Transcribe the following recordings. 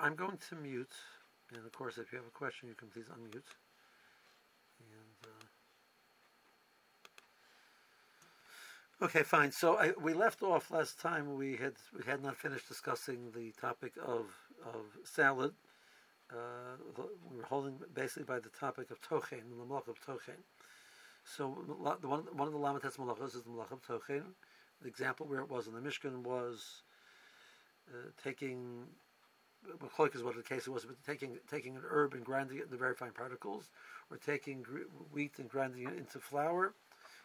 I'm going to mute, and of course, if you have a question, you can please unmute. And, uh, okay, fine. So I, we left off last time. We had we had not finished discussing the topic of of salad. Uh, we were holding basically by the topic of tochen, the malach of tochen. So the one, one of the lamates malachas is the malach of tochen. The example where it was in the Mishkan was uh, taking Machloik is what the case was, but taking taking an herb and grinding it into very fine particles, or taking wheat and grinding it into flour,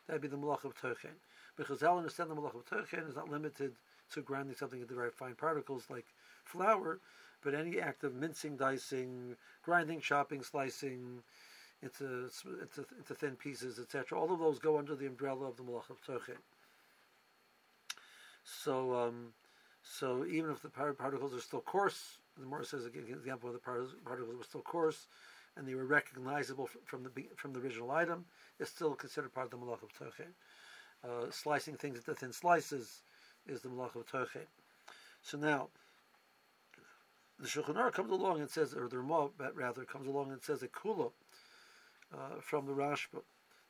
that'd be the malach of tochen. But Chazal understand the malach of tochen is not limited to grinding something into very fine particles like flour, but any act of mincing, dicing, grinding, chopping, slicing into into, into thin pieces, etc. All of those go under the umbrella of the malach of tochen. So. Um, so even if the particles are still coarse, the Morris says an example of the particles were still coarse, and they were recognizable from the from the original item, it's still considered part of the malach of tochen. Uh, slicing things into thin slices is the malach of tochen. So now, the Shulchan Aruch comes along and says, or the Ramah rather comes along and says a kula uh, from the Rashba.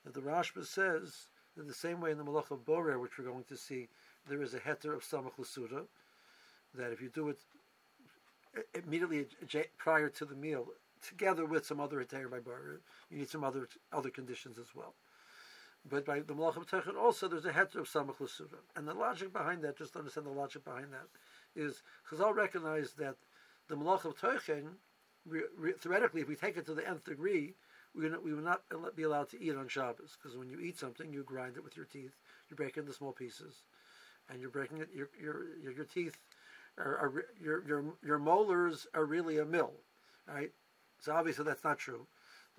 That the Rashba says in the same way in the malach of borer, which we're going to see, there is a heter of samach l'suda, that if you do it immediately prior to the meal, together with some other heter by bar, you need some other other conditions as well. But by the malach of also, there's a heter of samach l'suda. And the logic behind that, just to understand the logic behind that, is Chazal recognized that the malach of Techin, theoretically, if we take it to the nth degree, we we would not be allowed to eat on Shabbos, because when you eat something, you grind it with your teeth, you break it into small pieces, and you're breaking it, your, your, your teeth are, are, your, your, your molars are really a mill, right? So obviously that's not true.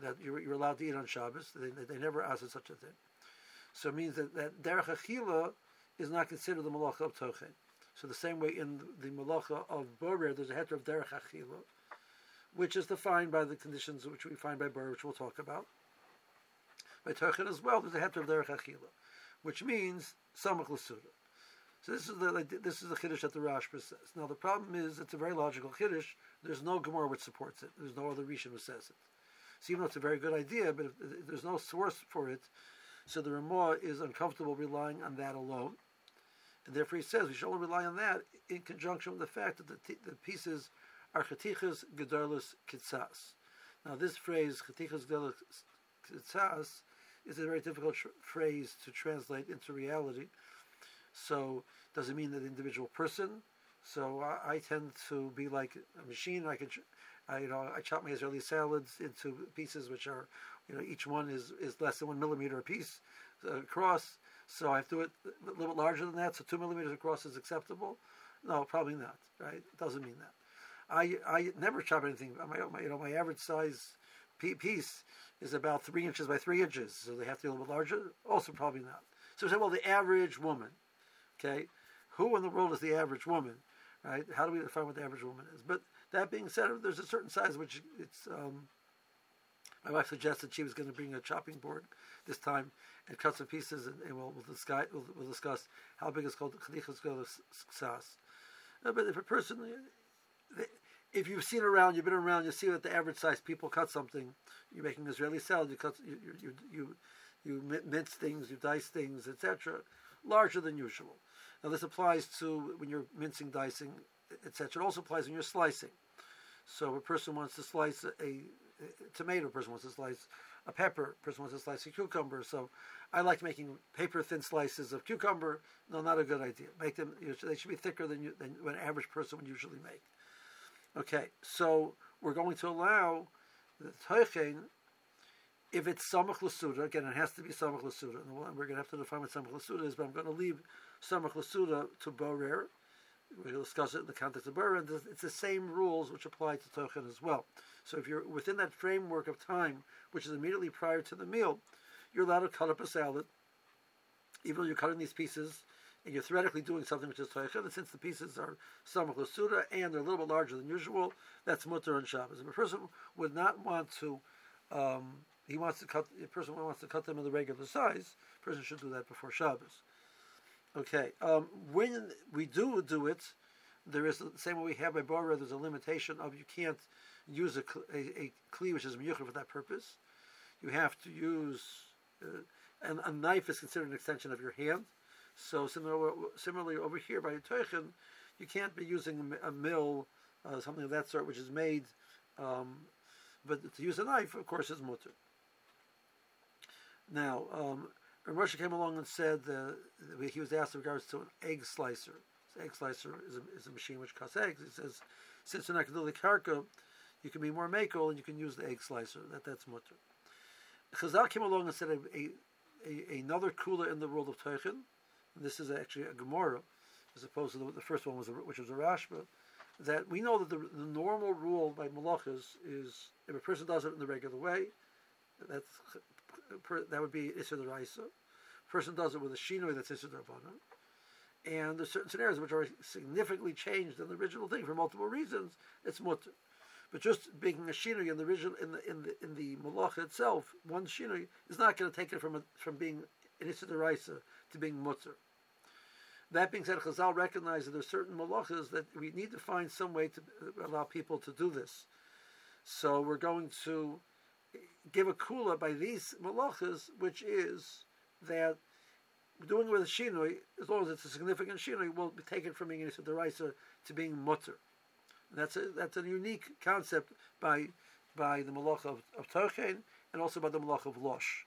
That you're, you're allowed to eat on Shabbos. They, they never asked such a thing. So it means that, that derech achila is not considered the malacha of tochen. So the same way in the, malacha of borer, there's a heter of derech achila, which is defined by the conditions which we find by borer, which we'll talk about. By tochen as well, there's a heter of derech achila, which means samach l'suda. So this is the this is the chiddush that the Rashba says. Now the problem is it's a very logical chiddush. There's no Gemara which supports it. There's no other Rishon who says it. So even though it's a very good idea, but if, if there's no source for it, so the Ramah is uncomfortable relying on that alone, and therefore he says we should only rely on that in conjunction with the fact that the, t- the pieces are chatichas gedolos kitzas. Now this phrase chatichas gedolos kitzas is a very difficult tr- phrase to translate into reality so does it mean that individual person? So I, I, tend to be like a machine. I can, I, you know, I chop my Israeli salads into pieces which are, you know, each one is, is less than one millimeter a piece uh, across. So I have to do it a little bit larger than that. So two millimeters across is acceptable. No, probably not. Right? Doesn't mean that. I I never chop anything. My, my you know my average size piece is about three inches by three inches. So they have to be a little bit larger. Also probably not. So we say, well, the average woman. Okay, who in the world is the average woman? Right? How do we define what the average woman is? But that being said, there's a certain size which it's. Um, my wife suggested she was going to bring a chopping board this time and cut some pieces, and, and we'll, we'll, discuss, we'll, we'll, discuss how big it's called chadichas sas. Uh, but if a person, if you've seen around, you've been around, you see that the average size people cut something. You're making Israeli salad. You cut, you you you, you mince things, you dice things, etc larger than usual. Now this applies to when you're mincing, dicing, etc. It also applies when you're slicing. So a person wants to slice a, a, tomato, a person wants to slice a pepper, a person wants to slice a cucumber. So I like making paper thin slices of cucumber. No, not a good idea. Make them; you know, they should be thicker than, you, than an average person would usually make. Okay, so we're going to allow the toichen if it's samach l'suda, again, it has to be samach l'suda. And we're going to have to define what samach l'suda is, but I'm going to leave samach l'suda to borer. We'll discuss it in the context of borer, and it's the same rules which apply to tochen as well. So if you're within that framework of time, which is immediately prior to the meal, you're allowed to cut up a salad, even though you're cutting these pieces, and you're theoretically doing something which is tochen, and since the pieces are samach l'suda and they're a little bit larger than usual, that's mutter on Shabbos. If a person would not want to um, he wants to cut a person wants to cut them in the regular size, person should do that before Shabbos. Okay, um, when we do do it, there is the same way we have by Bora, there's a limitation of you can't use a, a, a kli which is for that purpose. You have to use, uh, and a knife is considered an extension of your hand. So similar, similarly over here by Teuchen, you can't be using a mill, uh, something of that sort, which is made, um, but to use a knife, of course, is mutter. Now, um, Moshe came along and said that he was asked in regards to an egg slicer. So egg slicer is a, is a machine which cuts eggs. He says, since you're not going to you can be more makel and you can use the egg slicer. That that's mutter. Chazal came along and said a, a, a another kula in the world of Teichen. This is actually a Gemara, as opposed to the, the first one was a, which was a Rashba. That we know that the, the normal rule by malachas is if a person does it in the regular way, that's that would be Isser the Raisa. Person does it with a Shinoi that's Isser the And there's certain scenarios which are significantly changed in the original thing for multiple reasons. It's mutter. But just making a shinui in the original in the in the in the malacha itself, one shinui is not going to take it from a, from being an Raisa to being mutter. That being said, Chazal recognizes that there are certain malachas that we need to find some way to uh, allow people to do this. So we're going to give a kula by these malachas, which is that doing with a shinui, as long as it's a significant shinui, will be taken from being a deraisa to being mutter. And that's a that's a unique concept by by the malach of, of and also by the malach of Losh.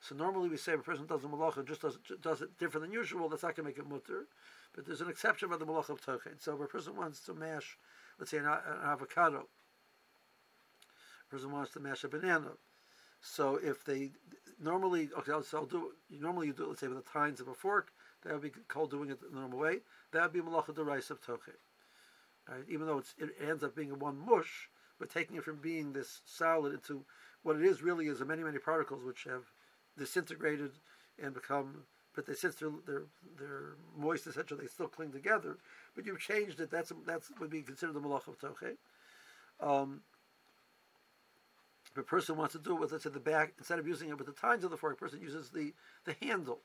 So normally we say if a person does a malach and just does, does it different than usual, that's not going to make it mutter. But there's an exception by the malach of Terchen. So if a person wants to mash, let's say an, an avocado, person wants to mash a banana, so if they normally, okay, so I'll do. Normally, you do it, let's say with the tines of a fork. That would be called doing it the normal way. That would be malacha derais of toche. Right? Even though it ends up being one mush, but taking it from being this solid into what it is really is a many many particles which have disintegrated and become. But they since they're, they're they're moist, etc., they still cling together. But you've changed it. That's that's would be considered the malach of toche. Um, if a person wants to do it with, let's say, the back, instead of using it with the tines of the fork, a person uses the, the handle,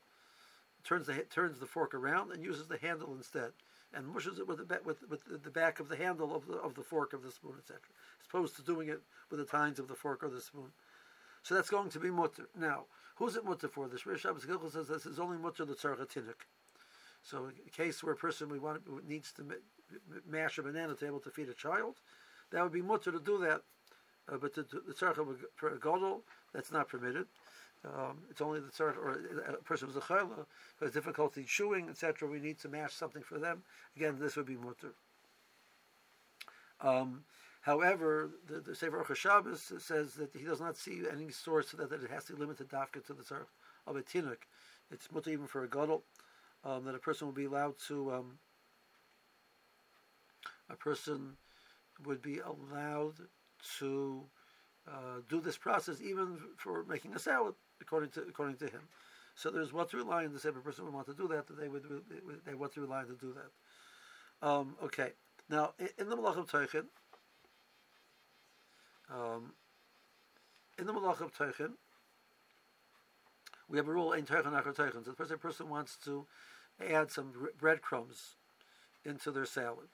turns the turns the fork around and uses the handle instead, and mushes it with the with, with the back of the handle of the of the fork of the spoon, etc. As opposed to doing it with the tines of the fork or the spoon. So that's going to be mutter. Now, who's it mutter for? The Shemiras Shabbos Kehilchasa says this is only mutter the tzarchatinik. So, in a case where a person we want needs to mash a banana to be able to feed a child, that would be mutter to do that uh, but the, the tzarcha for a gadol, that's not permitted. Um, it's only the tzarcha, or a person who's a chayla, who has difficulty chewing, etc. We need to mash something for them. Again, this would be mutter. Um, however, the, the Sefer Shabbos says that he does not see any source that, that it has to limit the dafka to the tzarcha of a tinuk. It's mutter even for a gadol, um, that a person will be allowed to, um, a person would be allowed to uh, do this process even for making a salad, according to according to him. So there's what to rely on. The same person would want to do that, they would they want to rely on to do that. Um, okay, now in the Malach of Teichen, um, in the Malach of Teichen, we have a rule in Teichen Achar Teichen. So the person, person wants to add some breadcrumbs into their salad.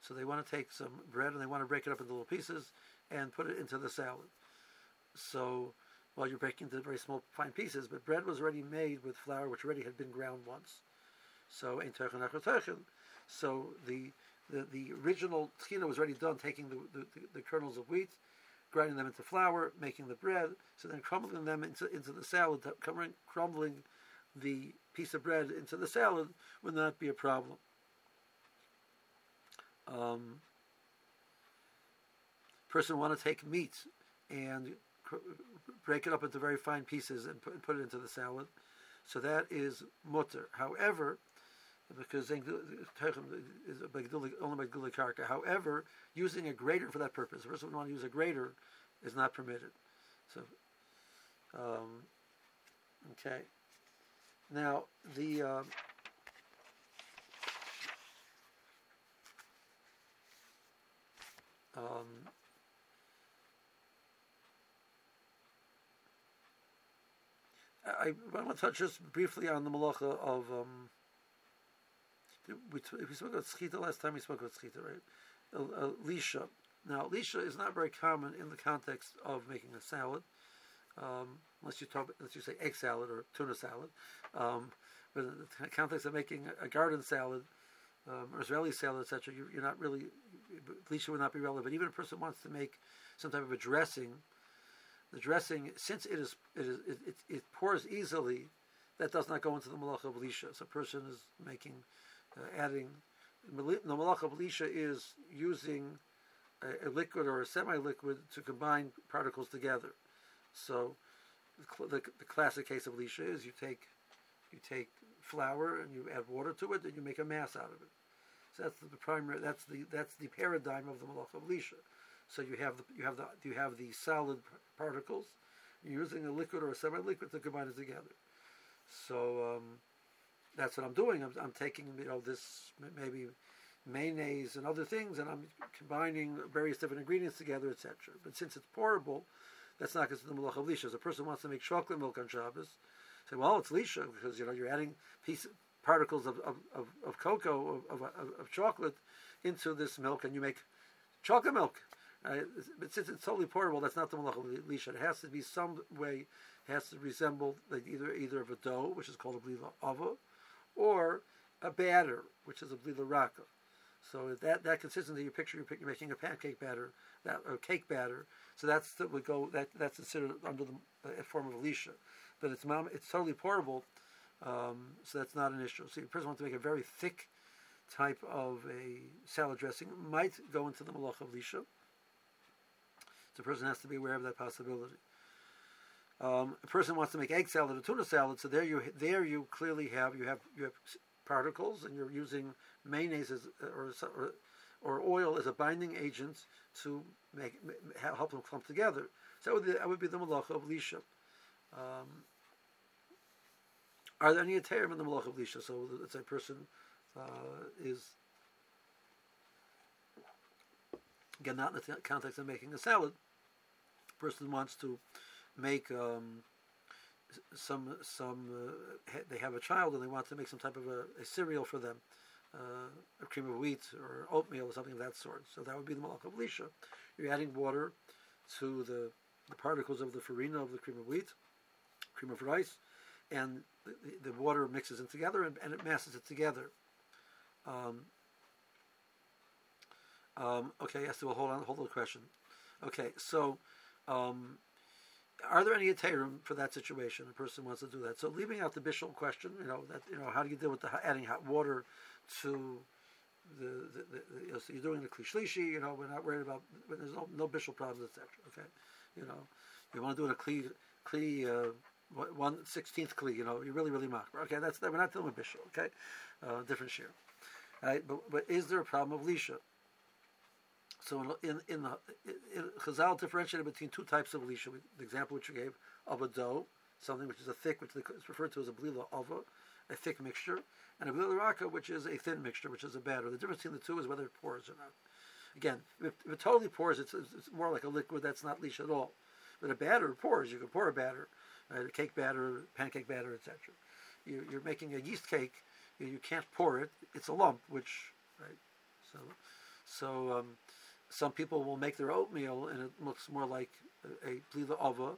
So they want to take some bread and they want to break it up into little pieces and put it into the salad. So, well, you're breaking into very small, fine pieces, but bread was already made with flour which already had been ground once. So, ein So the, the the original tchina was already done, taking the, the, the, kernels of wheat, grinding them into flour, making the bread. So then crumbling them into into the salad, crumbling the piece of bread into the salad would not be a problem. Um, person want to take meat and break it up into very fine pieces and put, put it into the salad. So that is mutter. However, because is only by karka. However, using a grater for that purpose, a person would want to use a grater is not permitted. So, um, okay. Now the um, um, I want to touch just briefly on the malacha of um, we, we spoke about schita last time. We spoke about schita, right? Uh, uh, lisha. Now, lisha is not very common in the context of making a salad, um, unless you talk, unless you say egg salad or tuna salad. Um, but in the context of making a garden salad um, or Israeli salad, etc., you, are not really lisha would not be relevant. Even a person wants to make some type of a dressing. The dressing, since it is it is it, it, it pours easily, that does not go into the malacha of. So a person is making, uh, adding, the malacha of is using a, a liquid or a semi-liquid to combine particles together. So the, the, the classic case of lisha is you take you take flour and you add water to it, and you make a mass out of it. So that's the primary. That's the that's the paradigm of the malach of. So you have the you have the you have the solid particles. You're using a liquid or a semi-liquid to combine it together. So um, that's what I'm doing. I'm, I'm taking you know this maybe mayonnaise and other things, and I'm combining various different ingredients together, etc. But since it's pourable, that's not considered the malach of. As a person wants to make chocolate milk on Shabbos, say, well, it's lisha because you know you're adding piece, particles of, of, of, of cocoa of, of, of, chocolate into this milk, and you make chocolate milk. Right? But since it's totally portable, that's not the malach of lisha. It has to be some way, has to resemble like either either of a dough, which is called a blila ava, or a batter, which is a blila raka. So that that consistency, you picture you're making a pancake batter, that a cake batter. So that's that would go that that's considered under the uh, form of lisha but it's it's totally portable, um, so that's not an issue. So if a person wants to make a very thick type of a salad dressing, might go into the malach of lisha. So a person has to be aware of that possibility. Um, a person wants to make egg salad or tuna salad, so there you there you clearly have you have you have particles, and you're using mayonnaise as, or, or or oil as a binding agent to make help them clump together. So that would be, that would be the malacha of lisha. Um, are there any Aterim in the Malach of Lisha? So say a person uh, is, again, not in the context of making a salad, a person wants to make um, some, some uh, they have a child and they want to make some type of a, a cereal for them, uh, a cream of wheat or oatmeal or something of that sort. So that would be the Malach of Lisha. You're adding water to the, the particles of the farina of the cream of wheat, cream of rice, and the, the water mixes it together and, and, it masses it together. Um, um, okay, yes, well, hold on, hold on the question. Okay, so um, are there any aterim for that situation? A person wants to do that. So leaving out the bishul question, you know, that you know, how do you deal with the, adding hot water to the, the, the you know, so you're doing the klishlishi, you know, we're not worried about, there's no, no bishul problems, etc. Okay, you know, you want to do it a kli, kli uh, one sixteenth kli. You know, you really really mock. Okay, that's that we're not dealing with bishul. Okay, uh, different shear. Right, but, but is there a problem of lisha? So in in the in, Chazal differentiated between two types of lisha. The example which you gave of a dough, something which is a thick, which is referred to as a blila ava, a thick mixture, and a blila raka, which is a thin mixture, which is a batter. The difference between the two is whether it pours or not. Again, if, if it totally pours, it's, it's more like a liquid. That's not lisha at all. But a batter pours. You can pour a batter a cake batter, pancake batter, etc. You, are making a yeast cake. You, you, can't pour it. It's a lump, which right. So, so um, some people will make their oatmeal, and it looks more like a, blila ova.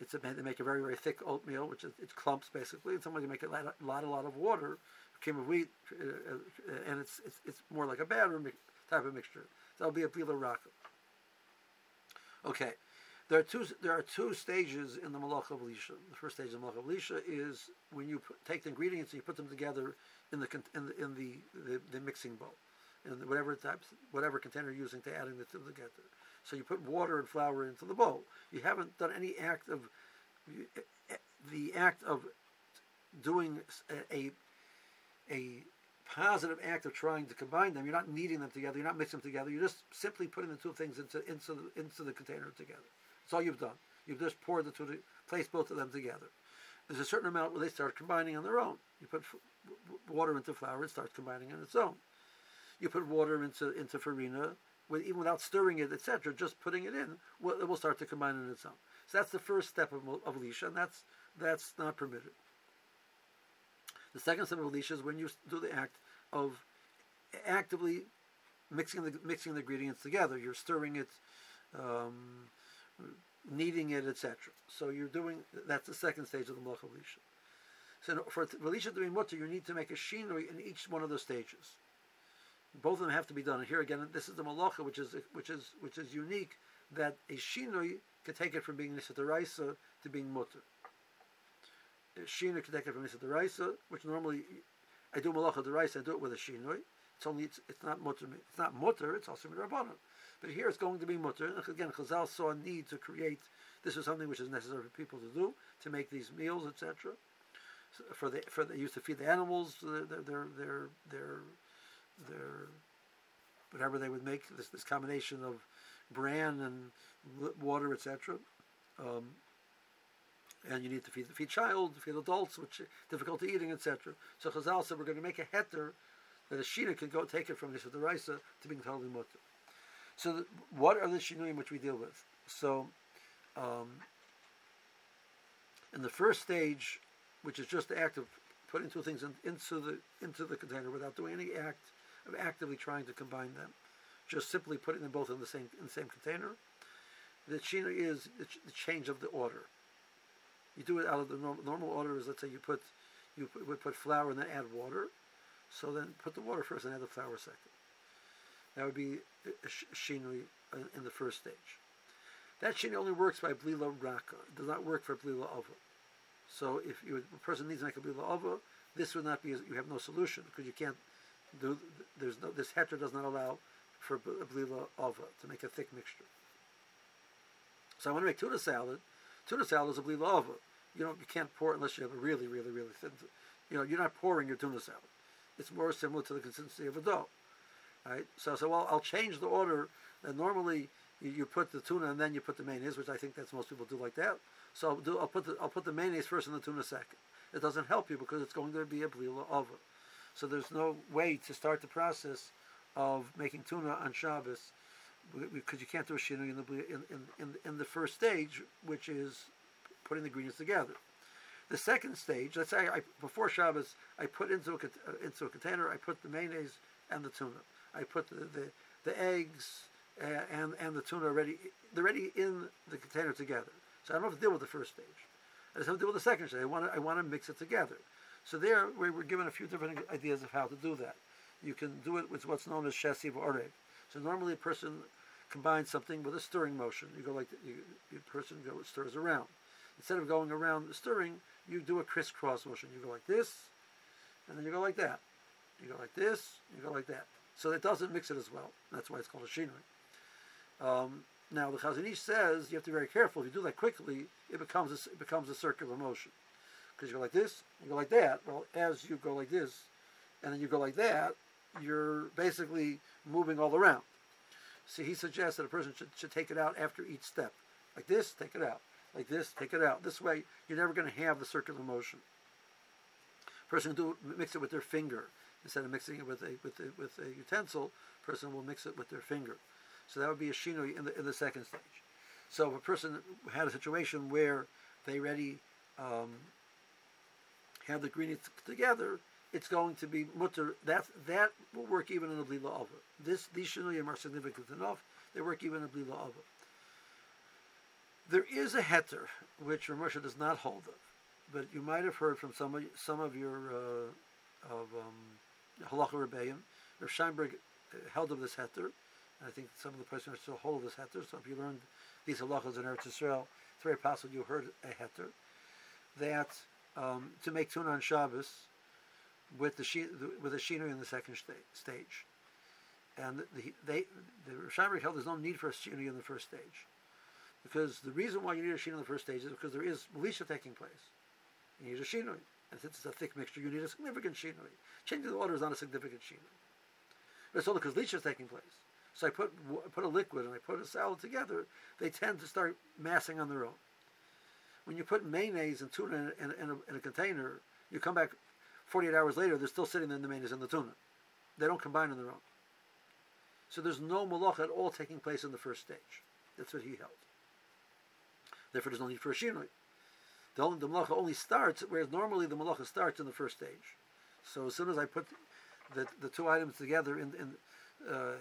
It's a, they make a very very thick oatmeal, which is it's clumps basically. And somebody make a lot, a lot, a lot of water, cream of wheat, uh, uh, and it's, it's it's more like a batter type of mixture. That'll be a blila raka. Okay. There are two. There are two stages in the malach of. The first stage of the malach of is when you take the ingredients and you put them together in the in the in the, the, the mixing bowl, in whatever types whatever container you're using to adding the two together. So you put water and flour into the bowl. You haven't done any act of the act of doing a a positive act of trying to combine them. You're not kneading them together. You're not mixing them together. You're just simply putting the two things into into the, into the container together. That's all you've done. You've just poured the two, placed both of them together. There's a certain amount where they start combining on their own. You put water into flour, it starts combining on its own. You put water into into farina, with, even without stirring it, etc. Just putting it in, it will start to combine on its own. So that's the first step of, of and that's that's not permitted. The second step of lisha is when you do the act of actively mixing the mixing the ingredients together. You're stirring it, um, kneading it, etc. So you're doing that's the second stage of the malacha relisha. So for relisha to be mutter, you need to make a shinui in each one of those stages. Both of them have to be done. Here again, this is the malacha, which is which is which is unique that a shinui can take it from being nisataraisa to being mutter. A shinui can take it from nisataraisa, which normally I do malacha deraisa, I do it with a shinui. It's only it's, it's not mutter. It's not mutter. It's also rabbanon. But here it's going to be mutter. And again, Chazal saw a need to create. This is something which is necessary for people to do to make these meals, etc. So for the for they used to feed the animals uh, their their their their, their, whatever they would make this this combination of bran and water, etc. Um, and you need to feed the feed child, feed adults, which difficulty eating, etc. So Chazal said we're going to make a heter that a shina can go take it from this raisa to being totally mutter. So, the, what are the shinuim which we deal with? So, um, in the first stage, which is just the act of putting two things in, into the into the container without doing any act of actively trying to combine them, just simply putting them both in the same in the same container. The shina is the change of the order. You do it out of the normal, order. Is let's say you put you put, would put flour and then add water. So then put the water first and add the flour second. That would be shinui uh, in the first stage. That shinui only works by blila raka. It does not work for blila ava. So if you, a person needs make a blila ava, this would not be. You have no solution because you can't do. There's no. This heter does not allow for blila ava to make a thick mixture. So I want to make tuna salad. Tuna salad is a blila ava. You know you can't pour it unless you have a really, really, really thin. You know you're not pouring your tuna salad it's more similar to the consistency of a dough. Right? So, I said, well, I'll change the order. And normally you, you, put the tuna and then you put the mayonnaise, which I think that's most people do like that. So I'll, do, I'll put the I'll put the mayonnaise first and the tuna second. It doesn't help you because it's going to be a blila ova. So there's no way to start the process of making tuna on Shabbos because you can't do a shinui in the in, in, in, the first stage, which is putting the ingredients together. The second stage, let's say I, before Shabbos, I put into a, uh, into a container, I put the mayonnaise and the tuna. I put the, the, the eggs and, and the tuna already, they're already in the container together. So I don't have to deal with the first stage. I just have to deal with the second stage. I want to, I want to mix it together. So there, we were given a few different ideas of how to do that. You can do it with what's known as shesiv oreg. So normally a person combines something with a stirring motion. You go like the, you, the person goes stirs around. Instead of going around stirring, you do a crisscross motion. You go like this, and then you go like that. You go like this, you go like that. So it doesn't mix it as well. That's why it's called a shinui. Um, now the Chazon Ish says you have to be very careful. If you do that quickly, it becomes a, it becomes a circular motion because you go like this, you go like that. Well, as you go like this, and then you go like that, you're basically moving all around. So he suggests that a person should, should take it out after each step. Like this, take it out like this, take it out. This way, you're never going to have the circular motion. Person do mix it with their finger instead of mixing it with a with a, with a utensil. Person will mix it with their finger. So that would be a shinui in the in the second stage. So if a person had a situation where they already um, have the ingredients together, it's going to be mutter. That that will work even in a blila ava. This these shinuyim are significant enough. They work even in a blila ava. There is a heter which Ramosha does not hold of, but you might have heard from some of some of your uh, of um, halacha rebbeim. Rav Scheinberg uh, held of this heter. I think some of the persons still hold of this heter. So if you learned these halachas in Eretz Yisrael, it's very possible you heard a heter that um, to make tuna on Shabbos with the she, with the shinui in the second sta- stage, and the, they the Scheinberg held there's no need for a shinui in the first stage. Because the reason why you need a shinui in the first stage is because there is militia taking place. You need a shinui. And since it's a thick mixture, you need a significant shinui. Changing the water is not a significant shinui. But it's only because lisha is taking place. So I put, put a liquid and I put a salad together, they tend to start massing on their own. When you put mayonnaise and tuna in, in, in, a, in a container, you come back 48 hours later, they're still sitting there in the mayonnaise and the tuna. They don't combine on their own. So there's no malach at all taking place in the first stage. That's what he held. Therefore, there's no need for a shinui. The, only, the malacha only starts, whereas normally the malacha starts in the first stage. So as soon as I put the, the two items together in in uh,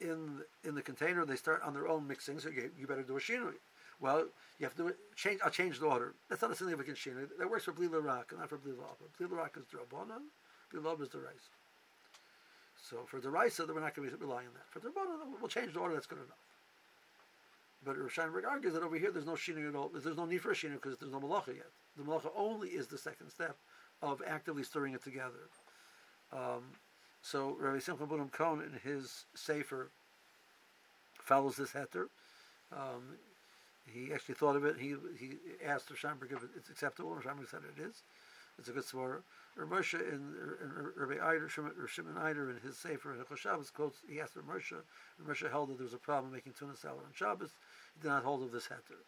in in the container, they start on their own mixing. So you, you better do a shinui. Well, you have to change. I'll change the order. That's not a significant shinui. That works for blila rock, and not for blila alba. Blila rock is drabona. Blila alba is the rice. So for the rice, we're not going to rely on that. For the rabbanon, we'll change the order. That's good enough. But Rishayim argues that over here there's no shinui at all. There's no need for a shinui because there's no malacha yet. The malacha only is the second step of actively stirring it together. Um, so Rabbi Simcha Bunim Cohen in his Sefer follows this heter. Um, he actually thought of it. He he asked Rishayim if it's acceptable. Rishayim said it is. It's a good svara. Moshe in, Rabbi Eider, Shimon Eider in his Sefer in Shabbos quotes, he asked Moshe, and Moshe held that there was a problem making tuna salad on Shabbos. He did not hold of this heter.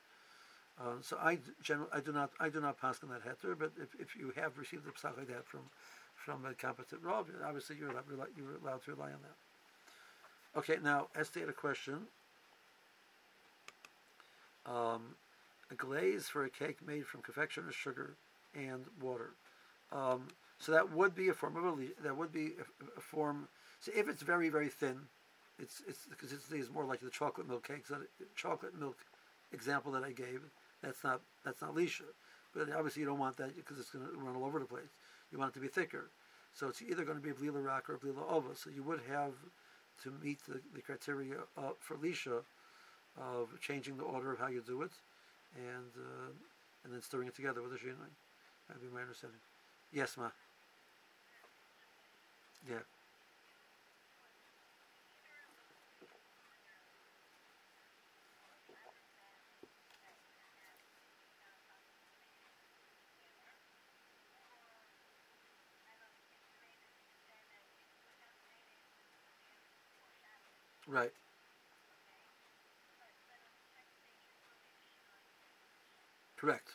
Uh, so I, generally, I do not I do not pass on that heter, but if, if you have received a psak like that from from a competent rabbi, obviously you're allowed, you're allowed to rely on that. Okay, now Esther had a question. Um, a glaze for a cake made from confectioner's sugar and water. Um, so that would be a form of a that would be a, a, form. So if it's very very thin, it's it's the consistency is more like the chocolate milk cakes, that chocolate milk example that I gave. That's not that's not lisha, but obviously you don't want that because it's going to run all over the place. You want it to be thicker, so it's either going to be a blila rock or a blila ova. So you would have to meet the, the criteria uh, for lisha of changing the order of how you do it, and uh, and then stirring it together with a shinoi. That'd be my understanding. Yes, ma. Yeah. Right. Correct.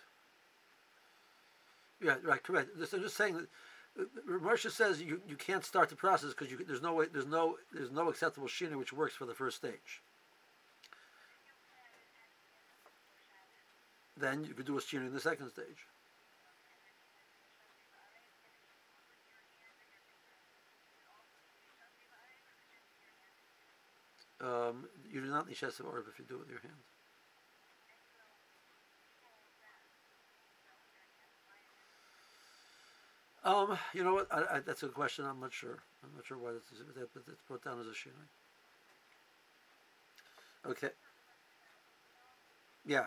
Yeah, right, correct. I'm just saying that Marsha says you, you can't start the process because there's no way there's no there's no acceptable shina which works for the first stage. Then you could do a shina in the second stage. Um, you do not need chesed orb if you do it with your hands. Um, you know what? I, I, that's a good question. I'm not sure. I'm not sure why this is, that, but it's put down as a shinoi. Okay. Yeah.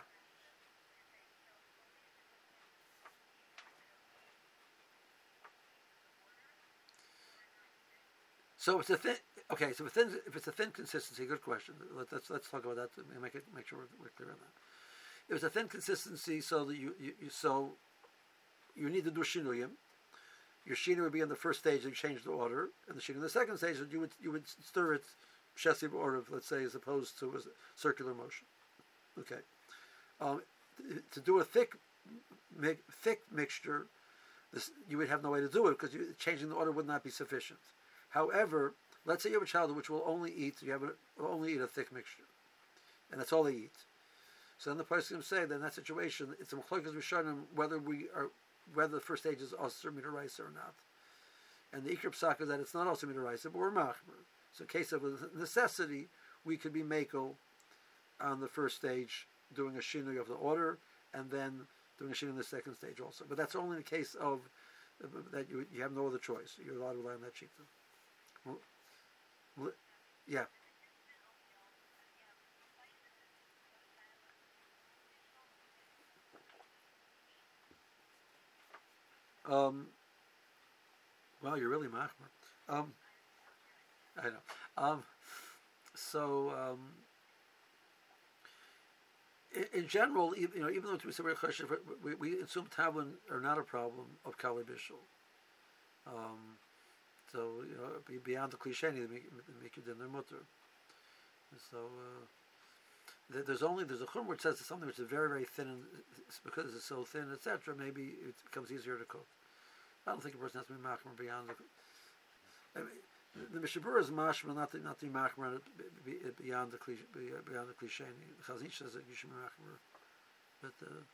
So it's a thin. Okay, so thin, if it's a thin consistency, good question. Let, us let's talk about that. To make it make sure we're, we're clear on that. If it's a thin consistency, so that you, you, you so you need to do shinuyim your sheena would be in the first stage and change the order, and the sheena in the second stage you would you would stir it shesiv order, let's say, as opposed to a circular motion. Okay, um, to do a thick thick mixture, this, you would have no way to do it because changing the order would not be sufficient. However, let's say you have a child which will only eat you have a, will only eat a thick mixture, and that's all they eat. So then the person can say that in that situation, it's a machlokas rishonim whether we are whether the first stage is Osir Midaraisa or not. And the Ikr Psak is that it's not Osir Midaraisa, but we're Machmer. So, in case of necessity, we could be Mako on the first stage, doing a Shinui of the order, and then doing a Shinui in the second stage also. But that's only in the case of that you, you have no other choice. You're allowed to rely on that Shita. Well, yeah. Um, wow, you're really machmer. Um, I know. Um, so, um, in, in, general, you know, even though we say we, we assume tavlin are not a problem of kali bishul. Um, so you know, beyond the cliche, they make, make you dinner mutter. So uh, there's only there's a chum which says something which is very very thin, and because it's so thin, etc. Maybe it becomes easier to cook. I don't think a person has to be machmer beyond the. I mean, the Mishnah Berurah is mashma, not the not the machmer beyond the cliche, beyond the cliche. Ish says that you should be machmer, but uh,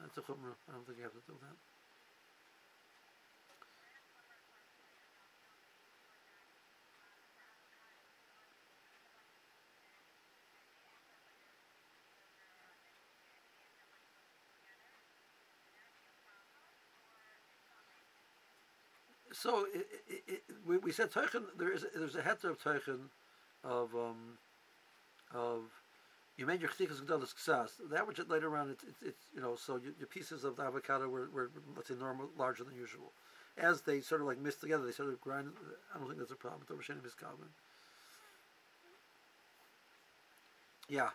that's a chumrah. I don't think you have to do that. So it, it, it, we, we said Teichen, there is there's a heter of Teichen of um, of you made your chtikas gedolas ksas. That which later on it's, it's, it's you know so your, your, pieces of the avocado were, were let's say normal larger than usual. As they sort of like mixed together, they sort of grind. I don't think that's a problem. But is Yeah.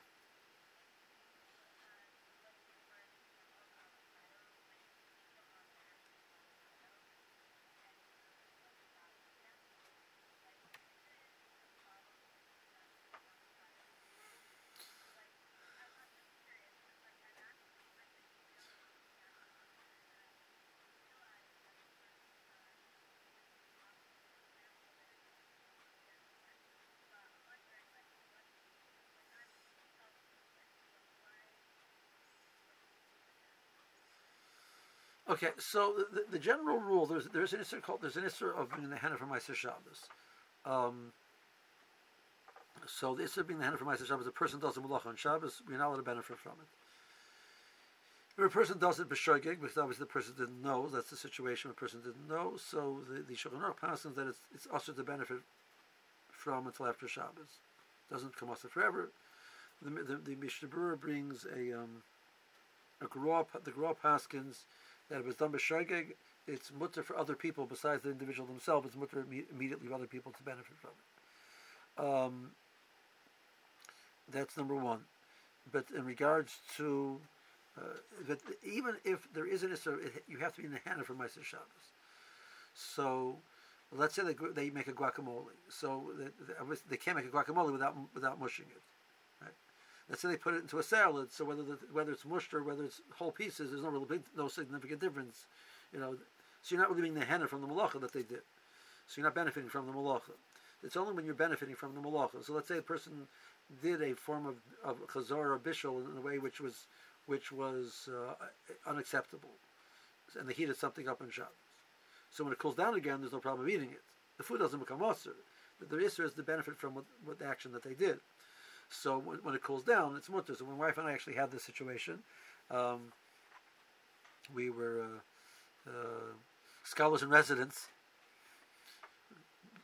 Okay, so the, the, general rule there's there's an issue called there's an issue of being the henna for Maaseh Shabbos. Um, so the issue of being the henna for Maaseh Shabbos, a person does a malach on Shabbos, we're not allowed to benefit from it. If a person does it b'shogeg, because obviously the person didn't know, that's the situation. A person didn't know, so the the Shulchan Aruch passes that it's it's also to benefit from until after Shabbos. Doesn't come also forever. The the, the Mishnah Berurah brings a um, a Gra, the Gra Paskins that it was done by shogeg, it's mutter for other people besides the individual themselves. It's mutter immediately for other people to benefit from it. Um, that's number one. But in regards to uh, that, even if there is an issue, you have to be in the hand for Maaseh Shabbos. So let's say they, they make a guacamole. So they, they can't make a guacamole without without mushing it. Let's say they put it into a salad. So whether the, whether it's mushed or whether it's whole pieces, there's no real big, no significant difference. You know, so you're not really being the henna from the malacha that they did. So you're not benefiting from the malacha. It's only when you're benefiting from the malacha. So let's say a person did a form of, of chazar or bishul in a way which was which was uh, unacceptable, and they heated something up in Shabbos. So when it cools down again, there's no problem eating it. The food doesn't become usher. The, the is the benefit from what, what the action that they did. So when, when, it cools down, it's mutter. So when my wife and I actually had this situation, um, we were uh, uh, scholars in residence.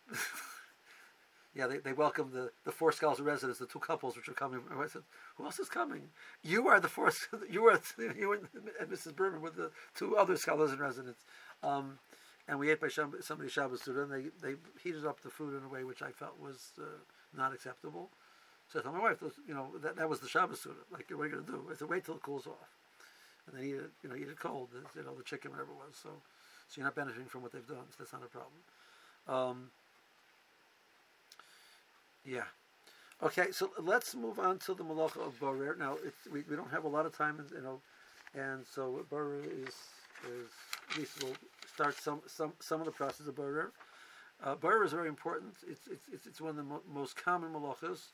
yeah, they, they welcomed the, the four scholars in residence, the two couples which were coming. I said, "Who else is coming? You are the four. You are you and Mrs. Berman with the two other scholars in residence." Um, and we ate by somebody Shabbos. And they they heated up the food in a way which I felt was uh, not acceptable. So I told my wife, you know, that, that was the Shabbos Suda. Like, what are you going to do? I said, wait till it cools off. And then eat it, you know, eat it cold, you know, the chicken, whatever it was. So, so you're not benefiting from what they've done. So that's not a problem. Um, yeah. Okay, so let's move on to the malacha of barer. Now, we, we don't have a lot of time, you know, and so barer is is at least we'll start some some some of the process of barer. Uh, barer is very important. It's it's it's one of the mo- most common malachas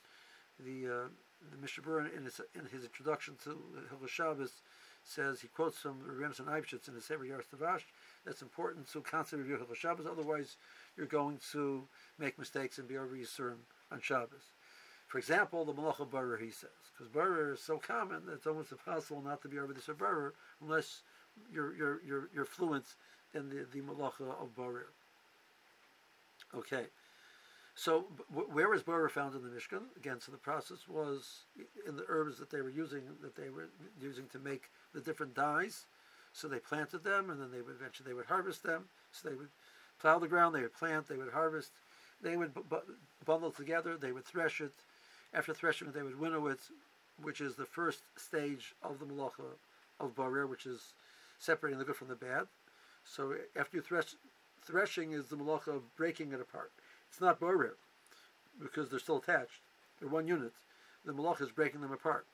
the uh, the Mishnah Berurah in his, in his introduction to Hilchos Shabbos says he quotes from Rebbeinu Eibschitz in his Sefer Tavash. That's important to constantly review Hilchos Shabbos. Otherwise, you're going to make mistakes and be over Yisurim on Shabbos. For example, the Malacha Barer, he says, because Barer is so common that it's almost impossible not to be over this Barer unless you're, you're, you're, you're fluent in the, the Malacha of Barer. Okay. So, where is Bora found in the Mishkan? Again, so the process was in the herbs that they were using, that they were using to make the different dyes. So they planted them, and then they would eventually they would harvest them. So they would plow the ground, they would plant, they would harvest, they would bundle together, they would thresh it. After threshing they would winnow it, which is the first stage of the malacha of barer, which is separating the good from the bad. So after you thresh, threshing is the malacha of breaking it apart. It's not borer because they're still attached. They're one unit. The malach is breaking them apart.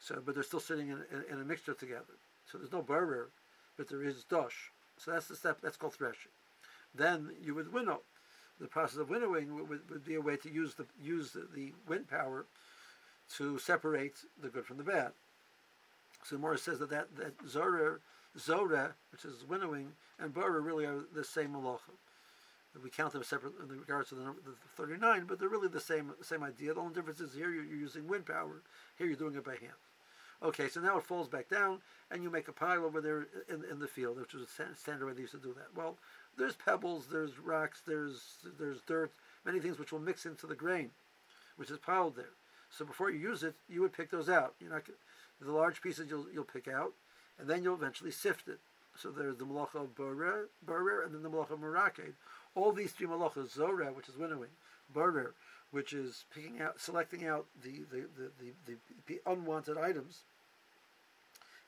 So, but they're still sitting in, in, in a mixture together. So there's no borer, but there is dosh. So that's the step. That's called threshing. Then you would winnow. The process of winnowing would, would be a way to use the use the, the, wind power to separate the good from the bad. So Morris says that that, that zora, zora, which is winnowing, and borer really are the same malacha we count them separate in regards to the, number, the 39, but they're really the same same idea. The only difference is here you're, using wind power, here you're doing it by hand. Okay, so now it falls back down, and you make a pile over there in, in the field, which is a standard way they used to do that. Well, there's pebbles, there's rocks, there's there's dirt, many things which will mix into the grain, which is piled there. So before you use it, you would pick those out. You're not the large pieces you'll you'll pick out, and then you'll eventually sift it. So there's the malacha of borer, borer, and then the malacha of maraked. All these three malachas, zorah, which is winnowing, borer, which is picking out, selecting out the the, the, the, unwanted items,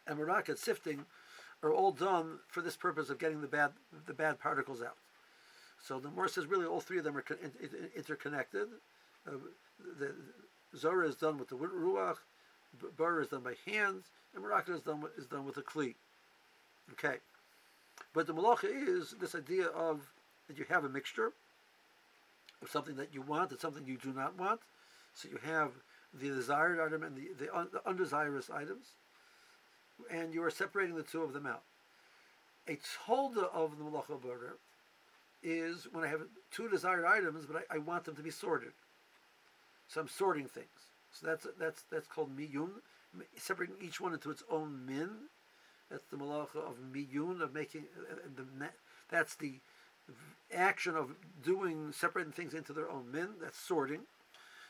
and maraked, sifting, are all done for this purpose of getting the bad the bad particles out. So the Morse says really all three of them are interconnected. Uh, the, Zorah is done with the ruach, Bar is done by hands, and Marakah is done with, is done with a kli. Okay, but the malacha is this idea of that you have a mixture of something that you want and something you do not want. So you have the desired item and the, the, un, the undesirous items and you are separating the two of them out. A tolda of the malacha borer is when I have two desired items, but I, I, want them to be sorted. So I'm sorting things. So that's that's that's called miyun, separating each one into its own min. That's the malacha of miyun of making uh, the that's the action of doing separating things into their own min. That's sorting.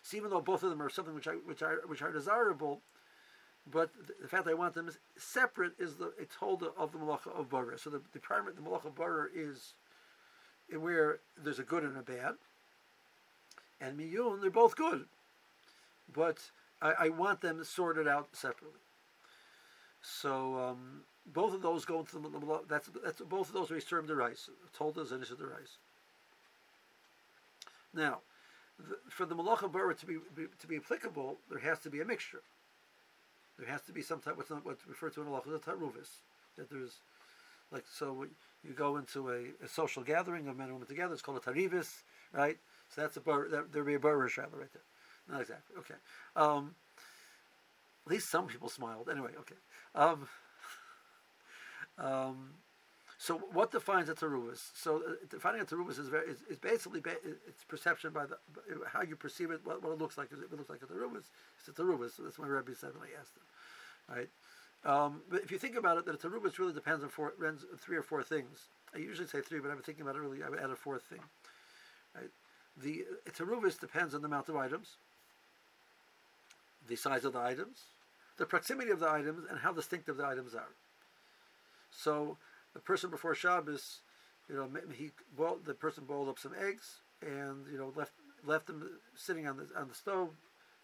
So even though both of them are something which I which are which are desirable, but the fact that I want them separate is the it's hold of the malacha of bara. So the, the primary the malacha of bara is where there's a good and a bad. And miyun, they're both good, but I, I want them sorted out separately. So um, both of those go into the, the that's that's both of those are Yisurim Derais. Told us and the rice. Now, the, for the malacha bara to be, be to be applicable, there has to be a mixture. There has to be some type, what's, not, what's referred to in Allah, the taruvis. That there's, like, so you go into a, a, social gathering of men and women together, it's called a tarivis, right? So that's a bar, that, there'd be a burish rather right there. Not exactly, okay. Um, at least some people smiled. Anyway, okay. Um, um, so what defines a teruvis? So uh, defining a teruvis is, very, is, is basically ba- it's perception by the how you perceive it, what, what it looks like. It looks like a teruvis. It's a teruvis. So that's what Rebbe said when I asked him. Right. Um, but if you think about it, that a teruvis really depends on four, three or four things. I usually say three, but I'm thinking about it really. I would add a fourth thing. Right. The a teruvis depends on the amount of items, the size of the items, the proximity of the items, and how distinctive the items are. So the person before Shabbos, you know, he boiled, the person boiled up some eggs and you know left left them sitting on the on the stove.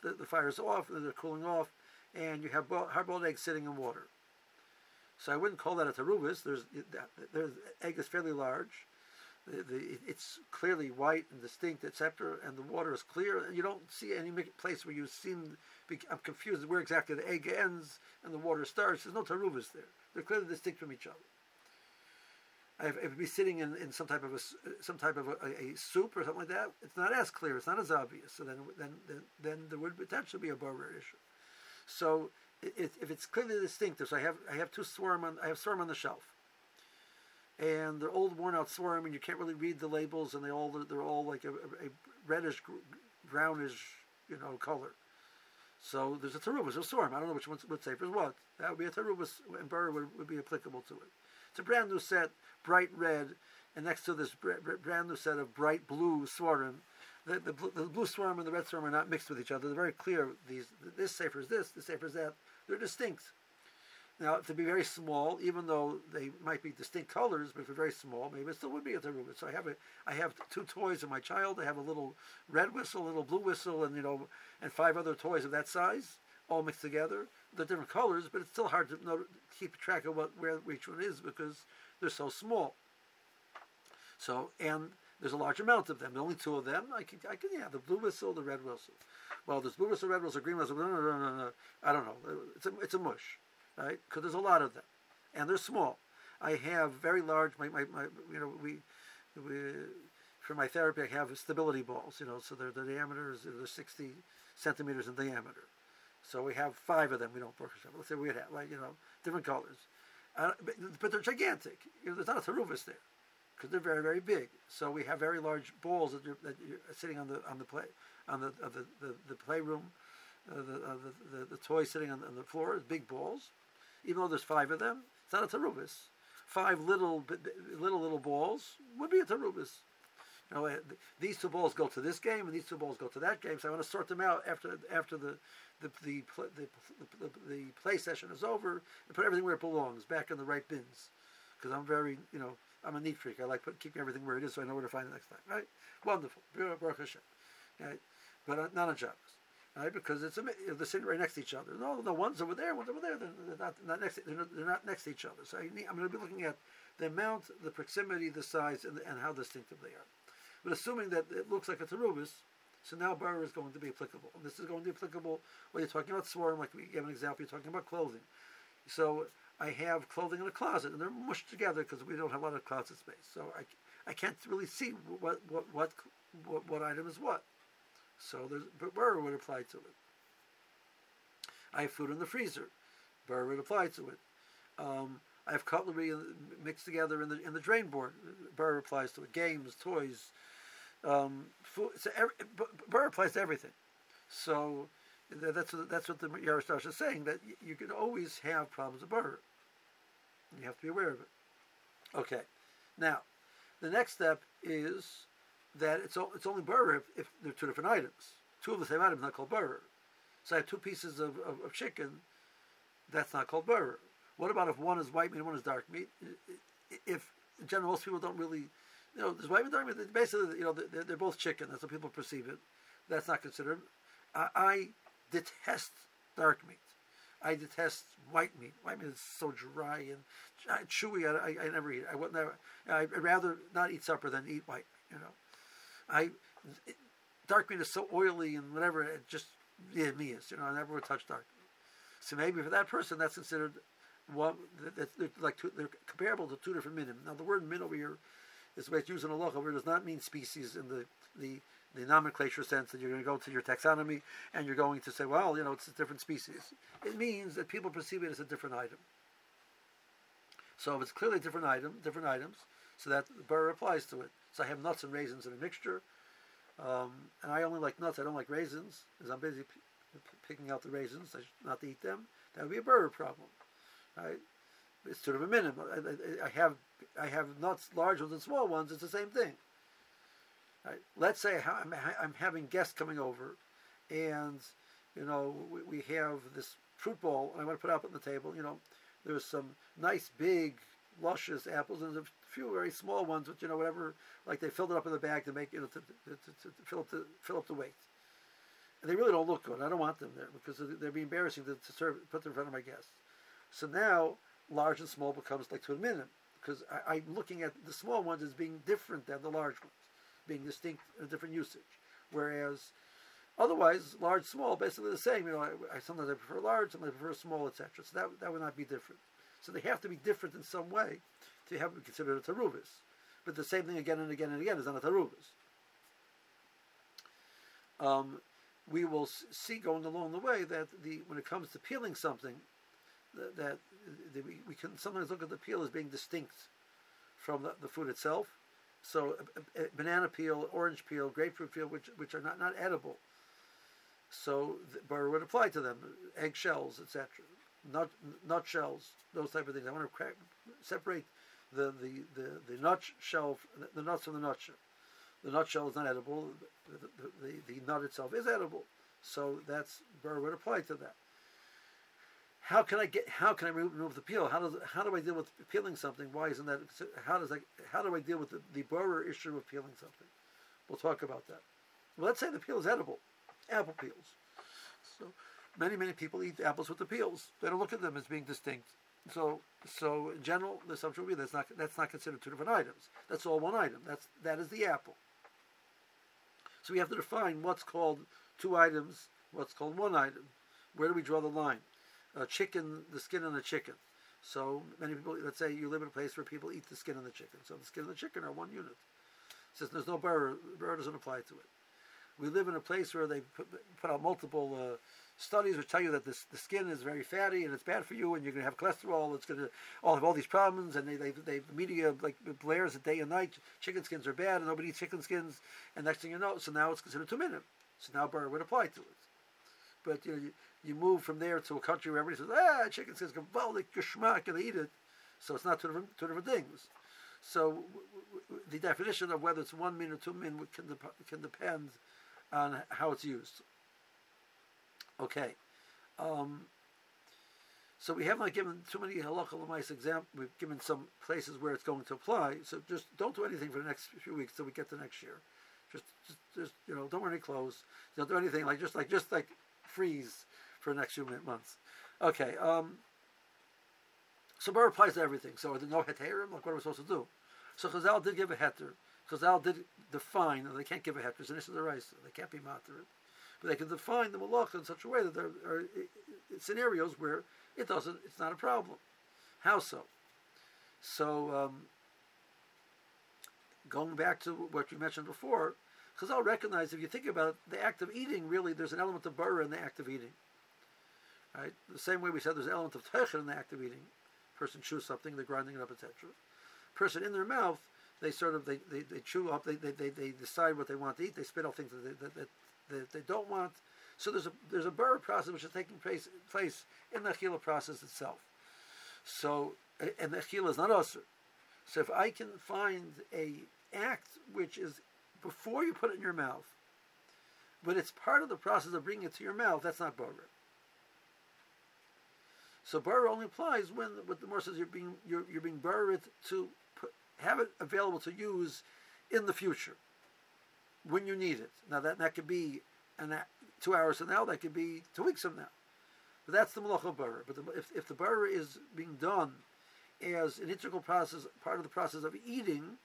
The, the fire's off, and they're cooling off, and you have hard-boiled eggs sitting in water. So I wouldn't call that a teruvis. There's there's egg is fairly large. The, the, it's clearly white and distinct, etc., and the water is clear. You don't see any place where you seem. I'm confused where exactly the egg ends and the water starts. There's no teruvis there. They're clearly distinct from each other. If, would be sitting in, in some type of a some type of a, a, soup or something like that, it's not as clear. It's not as obvious. So then then then, then there would potentially be a borer issue. So if it's clearly distinctive, so I have I have two seforim on I have seforim on the shelf, and they're old worn out seforim, and you can't really read the labels, and they all they're all like a, a reddish brownish you know color. So there's a terubis, a seforim. I don't know which one would say for what. That would be a terubis, and burr would, would be applicable to it. It's a brand new set, bright red, and next to this brand new set of bright blue seforim. The, the, the, blue seforim and the red seforim are not mixed with each other. They're very clear. These this sefer is this, this sefer is that. They're distinct. Now, to be very small, even though they might be distinct colors, but if they're very small, maybe it still would be a teruva. So I have a, I have two toys of my child. I have a little red whistle, a little blue whistle, and you know, and five other toys of that size, all mixed together the different colors, but it's still hard to know, keep track of what where each one is because they're so small. So and there's a large amount of them. The only two of them, I can, I can, yeah, the blue whistle, the red whistle. Well, there's blue whistle, red whistle, green whistle. No, no, no, no, no. I don't know. It's a, it's a mush, right? Because there's a lot of them, and they're small. I have very large. My, my, my you know, we, we, for my therapy, I have stability balls. You know, so they're the diameters, they're 60 centimeters in diameter. So we have five of them. We don't Baruch Let's say we have like you know different colors, uh, but, but, they're gigantic. You know, there's not a teruvis there because they're very very big. So we have very large balls that you're sitting on the on the play on the the, the, the playroom uh, the, uh, the, the the toy sitting on, on the floor big balls, even though there's five of them. It's not a terubis. Five little little little balls would be a terubis. You know, uh, these two balls go to this game, and these two balls go to that game. So I want to sort them out after after the the the, the, the, the play session is over and put everything where it belongs, back in the right bins. Because I'm very, you know, I'm a neat freak. I like put, keeping everything where it is so I know where to find it next time. Right? Wonderful. Baruch Hashem. Right? But uh, not on Shabbos. Right? Because it's a, they're sitting right next to each other. No, the one's over there, one's over there. They're, they're not, not next. They're not, they're not next to each other. So I am going to be looking at the amount, the proximity, the size, and, and how distinctive they are. But assuming that it looks like a terubis, so now bar is going to be applicable. And this is going to be applicable when you're talking about seforim, like we gave an example, you're talking about clothing. So I have clothing in a closet, and they're mushed together because we don't have a lot of closet space. So I, I can't really see what what what what, what item is what. So there's but Burr would apply to it. I have food in the freezer. Burr would apply to it. Um, I have cutlery mixed together in the in the drain board. Burr applies to it. Games, toys, um, food. So every, Burr applies to everything. So that's what, that's what the Yarosh is saying that you can always have problems with Burr. You have to be aware of it. Okay, now the next step is that it's it's only Burr if, if they're two different items. Two of the same item not called Burr. So I have two pieces of, of, of chicken. That's not called Burr. What about if one is white meat and one is dark meat? If in general, most people don't really, you know, there's white meat, dark meat. Basically, you know, they're, they're both chicken. That's how people perceive it. That's not considered. I, I detest dark meat. I detest white meat. White meat is so dry and chewy. I, I, I never eat. It. I would never. I'd rather not eat supper than eat white. You know, I dark meat is so oily and whatever. It just yeah, me is. You know, I never would touch dark. So maybe for that person, that's considered one. They're like two, they're comparable to two different minim. Now the word min over here is the way it's used in Allah, where it does not mean species in the the the nomenclature sense that you're going to go to your taxonomy and you're going to say, well, you know, it's a different species. It means that people perceive it as a different item. So if it's clearly different item, different items, so that the burr applies to it. So I have nuts and raisins in a mixture, um, and I only like nuts. I don't like raisins, because I'm busy p- picking out the raisins. I should not eat them. That would be a burr problem, right? It's sort of a minimum. I, I have I have nuts, large ones and small ones. It's the same thing. Right? Let's say I'm, I'm having guests coming over, and you know we, we have this fruit bowl, and I want to put up on the table. You know, there's some nice big luscious apples and a few very small ones, which you know whatever, like they filled it up in the bag to make you know to, to, to, to fill up the fill up the weight. And they really don't look good. I don't want them there because they'd be embarrassing to, to serve put them in front of my guests. So now large and small becomes like to a minimum because I, I'm looking at the small ones as being different than the large ones being distinct, a different usage. Whereas otherwise, large, small, basically the same. You know, I, I sometimes I prefer large, sometimes I prefer small, etc. So that that would not be different. So they have to be different in some way to have to be considered a tarubis. But the same thing again and again and again is not a tarubis. Um, we will see going along the way that the when it comes to peeling something, that, that, that we, we can sometimes look at the peel as being distinct from the, the food itself so uh, uh, banana peel, orange peel, grapefruit peel, which which are not, not edible. So the bar would apply to them, eggshells, etc. Nut nut shells, those type of things. I want to crack, separate the, the, the, the nut shell, the nuts from the nut shell. The nut shell is not edible. The, the, the, the nut itself is edible. So that's bar would apply to that how can I get? How can I remove the peel? How does how do I deal with peeling something? Why isn't that? How does that? How do I deal with the, the issue of peeling something? We'll talk about that. Well, let's say the peel is edible, apple peels. So many many people eat apples with the peels. They don't look at them as being distinct. So so in general, the assumption would be that's not that's not considered two different items. That's all one item. That's that is the apple. So we have to define what's called two items, what's called one item. Where do we draw the line? a chicken, the skin on the chicken. So many people, let's say you live in a place where people eat the skin of the chicken. So the skin and the chicken are one unit. Since there's no burr, burr doesn't apply to it. We live in a place where they put, put out multiple uh, studies which tell you that this, the skin is very fatty and it's bad for you and you're going to have cholesterol. It's going to all have all these problems and they, they, they the media like blares it day and night. Chicken skins are bad and nobody eats chicken skins. And next thing you know, so now it's considered two minute. So now burr would apply to it. but you know, you, you move from there to a country where everybody says, ah, chicken says gavaldik geschmack, and they eat it. So it's not two different, two different things. So w- w- the definition of whether it's one min or two min can, can depend on how it's used. Okay. Um, so we haven't given too many halacha lemais examples. We've given some places where it's going to apply. So just don't do anything for the next few weeks till we get to next year. Just, just, just you know, don't wear any clothes. Don't do anything like just like just like freeze for the next few months. Okay. Um, so bar applies to everything. So are there no heterim? Like what are we supposed to do? So Chazal did give a heter. Chazal did define that they can't give a of the rice. They can't be matter. But they can define the malacha in such a way that there are scenarios where it doesn't. It's not a problem. How so? So um, going back to what you mentioned before, Chazal recognized if you think about it, the act of eating, really, there's an element of bara in the act of eating. Right? The same way we said there's an element of techer in the act of eating. Person chews something, they're grinding it up, etc. Person in their mouth, they sort of they, they, they chew up, they, they, they, they decide what they want to eat, they spit out things that they, that, that, that they don't want. So there's a there's a bara process which is taking place place in the achila process itself. So and the achila is not assur. So if I can find a act which is before you put it in your mouth, but it's part of the process of bringing it to your mouth, that's not bara. So bara only applies when what the Mor says you're being you're, you're being buried to have it available to use in the future when you need it. Now that that could be an two hours from now, that could be two weeks from now. But that's the malacha bara. But the, if if the bara is being done as an integral process, part of the process of eating,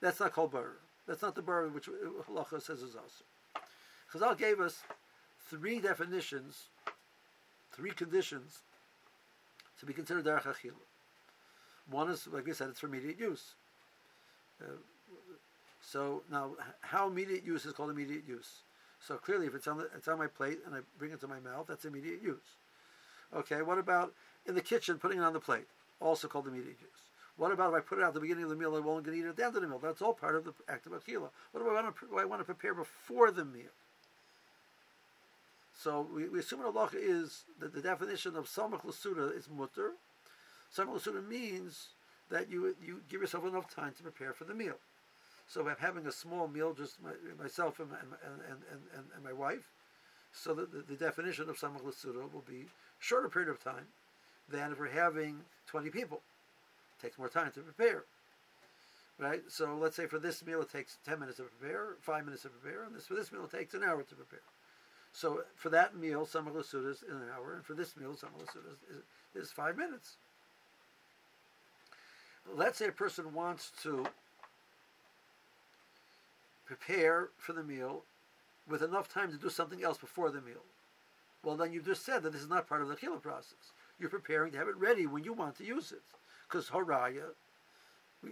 that's not called bara. That's not the bara which halacha says is also. Chazal gave us three definitions, three conditions to be considered derech achila. One is, like we said, it's for immediate use. Uh, so now, how immediate use is called immediate use? So clearly, if it's on the, it's on my plate and I bring it to my mouth, that's immediate use. Okay, what about in the kitchen, putting it on the plate, also called immediate use? What about if I put it out at the beginning of the meal, I won't get eat it at the end of the meal? That's all part of the act of achila. What do I want to, I want to prepare before the meal? So we, we assume Allah is that the definition of samach l'suda is mutter. Samach l'suda means that you you give yourself enough time to prepare for the meal. So I'm having a small meal, just my, myself and, my, and, and, and, and, my wife. So the, the, the definition of samach l'suda will be shorter period of time than if we're having 20 people. It takes more time to prepare. Right? So let's say for this meal it takes 10 minutes to prepare, 5 minutes to prepare, and this for this meal it takes an hour to prepare. So for that meal, Samach l'suda is an hour, and for this meal, Samach l'suda is, is, is five minutes. Let's say a person wants to prepare for the meal with enough time to do something else before the meal. Well, then you've just said that this is not part of the chila process. You're preparing to have it ready when you want to use it. Because haraya,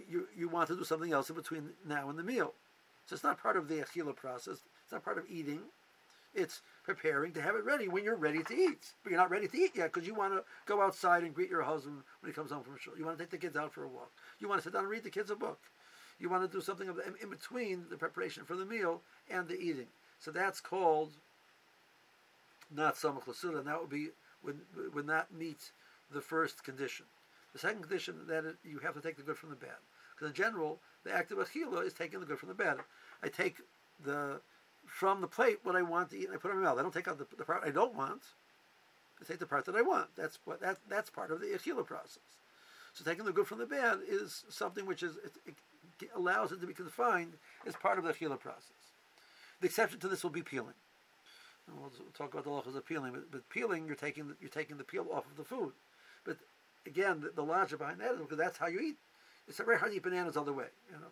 you, you want to do something else in between now and the meal. So it's not part of the achila process. It's not part of eating. It's preparing to have it ready when you're ready to eat. But you're not ready to eat yet because you want to go outside and greet your husband when he comes home from shul. You want to take the kids out for a walk. You want to sit down and read the kids a book. You want to do something in between the preparation for the meal and the eating. So that's called not samach l'suda, and that would be when when that meets the first condition. The second condition that it, you have to take the good from the bad. Because in general, the act of achila is taking the good from the bad. I take the from the plate what I want to eat and I put it in my mouth. I don't take out the, the part I don't want. I take the part that I want. That's what that that's part of the achila process. So taking the good from the bad is something which is it, it allows it to be confined as part of the achila process. The exception to this will be peeling. And we'll, talk about the lachas of peeling, but, but, peeling you're taking the, you're taking the peel off of the food. But again, the, the logic behind that is because that's how you eat. It's very hard to eat bananas other way. You know,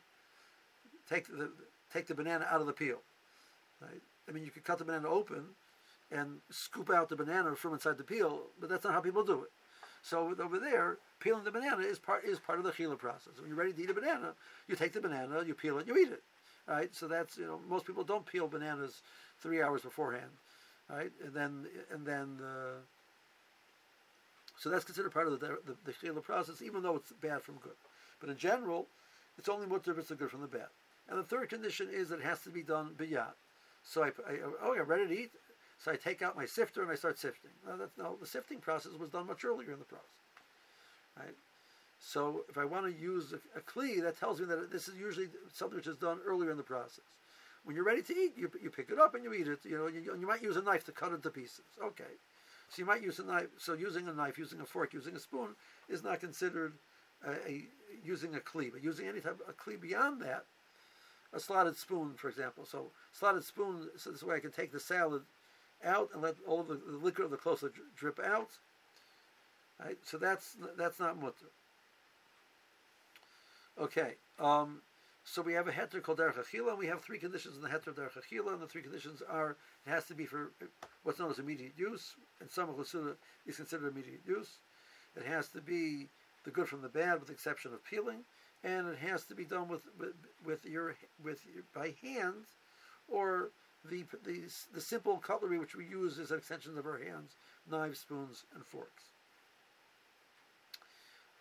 take the take the banana out of the peel. Right? I mean, you could cut the banana open and scoop out the banana from inside the peel, but that's not how people do it. So over there, peeling the banana is part is part of the chila process. When you're ready to eat a banana, you take the banana, you peel it, you eat it. Right? So that's you know most people don't peel bananas three hours beforehand, right? And then and then uh, so that's considered part of the the, the chila process, even though it's bad from good. But in general, it's only if it's the good from the bad. And the third condition is that it has to be done biyat. So I, I oh, I'm ready to eat. So I take out my sifter and I start sifting. No, the sifting process was done much earlier in the process. Right? So if I want to use a, a kli, that tells me that this is usually something which is done earlier in the process. When you're ready to eat, you, you pick it up and you eat it. You know, you, you might use a knife to cut it to pieces. Okay. So you might use a knife. So using a knife, using a fork, using a spoon is not considered a, a using a kli. But using any type of a kli beyond that, a slotted spoon, for example. So slotted spoon, so this way I can take the salad out and let all of the, the liquor of the closer drip out. Right? So that's that's not mutter. Okay. Um, so we have a heter called derech and we have three conditions in the heter derech achila, and the three conditions are it has to be for what's known as immediate use, and some of is considered immediate use. It has to be the good from the bad, with the exception of peeling, and it has to be done with with, with your with your, by hand, or the, the the simple cutlery which we use as extensions of our hands, knives, spoons, and forks.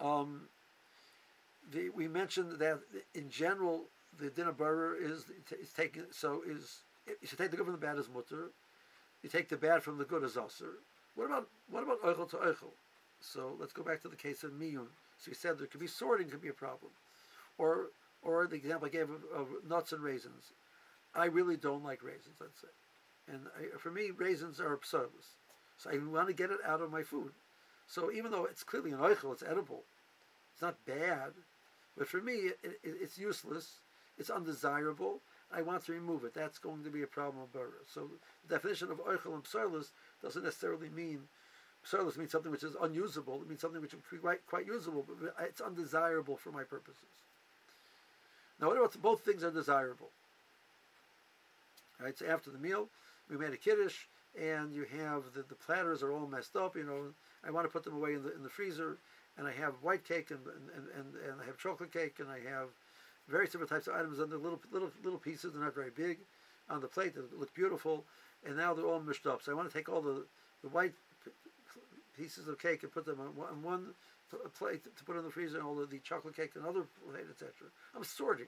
Um, the, we mentioned that in general the dinner burger is is taken so is you should take the good from the bad as mutter. You take the bad from the good as assur. What about what about oichel to oichel? So let's go back to the case of miyun. So we said there could be sorting could be a problem, or or the example I gave of, of nuts and raisins. I really don't like raisins. Let's say, and I, for me raisins are psalus. So I want to get it out of my food. So even though it's clearly an oichel, it's edible. It's not bad, but for me, it, it, it's useless. It's undesirable. I want to remove it. That's going to be a problem of bara. So the definition of oichel and psalus doesn't necessarily mean psalus means something which is unusable. It means something which is quite, quite usable, but it's undesirable for my purposes. Now, what about both things are desirable? Right. So after the meal, we made a kiddush, and you have the, the platters are all messed up. You know, I want to put them away in the in the freezer and I have white cake and, and, and, and I have chocolate cake and I have various different types of items and they're little little little pieces. They're not very big on the plate. They look beautiful, and now they're all mushed up. So I want to take all the the white pieces of cake and put them on one, on one plate to put in the freezer, and all the chocolate cake and other plate, etc. I'm sorting.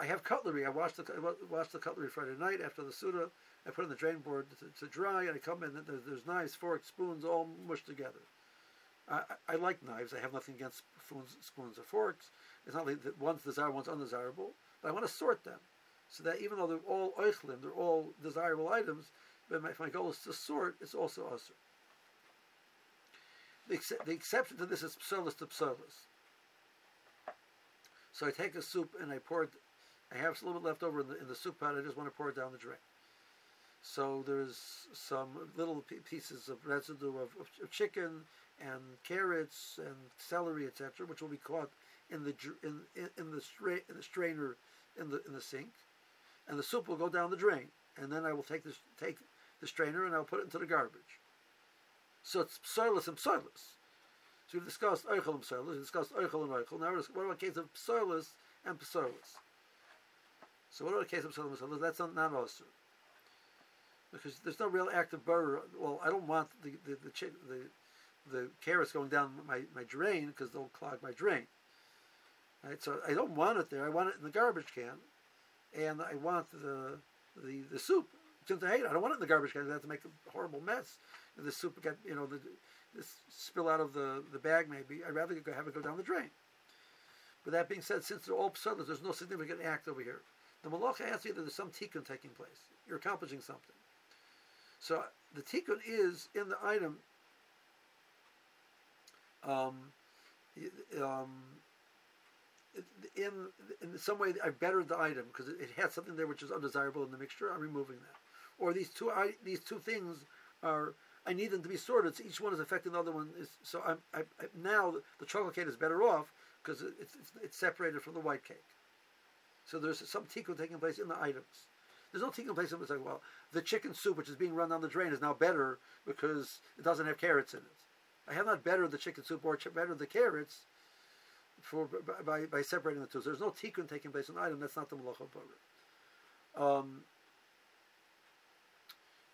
I have cutlery. I washed the I washed the cutlery Friday night after the Suda. I put it in the drain board to, to dry, and I come in. And there's, there's knives, forks, spoons, all mushed together. I, I like knives. I have nothing against spoons, spoons or forks. It's not like that one's desirable, one's undesirable. But I want to sort them so that even though they're all oichlim, they're all desirable items, but my, if my goal is to sort, it's also assur. The, ex- the, exception to this is psolis to psolis. So I take a soup and I pour it, I have a little bit left over in the, in the soup pot, I just want to pour it down the drain. So there's some little pieces of residue of, of, of chicken, and carrots and celery, etc., which will be caught in the in, in, in the stra- in the strainer in the in the sink, and the soup will go down the drain. And then I will take this take the strainer and I'll put it into the garbage. So it's psoilus and psoilus. So we've discussed oichel and psoilus. We've discussed oichel and oichel. Now what about the case of psoilus and psoilus? So what about the case of psoilus and psoilus? That's not, not also. Because there's no real active burr. Well, I don't want the the the, the the carrots going down my, my drain because they'll clog my drain. Right, so I don't want it there. I want it in the garbage can, and I want the the, the soup. Since I hate it, I don't want it in the garbage can. I have to make a horrible mess. And the soup get you know the this spill out of the, the bag maybe. I'd rather have it go down the drain. But that being said, since they're all psudas, there's no significant act over here. The malacha has you that there's some tikkun taking place. You're accomplishing something. So the tikkun is in the item um, um, in in some way I bettered the item because it, it, had something there which is undesirable in the mixture. I'm removing that. Or these two I, these two things are I need them to be sorted. So each one is affecting the other one. Is so I'm I, I, now the chocolate cake is better off because it's, it's, it's separated from the white cake. So there's some tikkun taking place in the items. There's no tikkun place in it's like well the chicken soup which is being run down the drain is now better because it doesn't have carrots in it. I have not bettered the chicken soup or bettered the carrots for by, by separating the two. So there's no tikkun taking place in the item. That's not the malacha of um,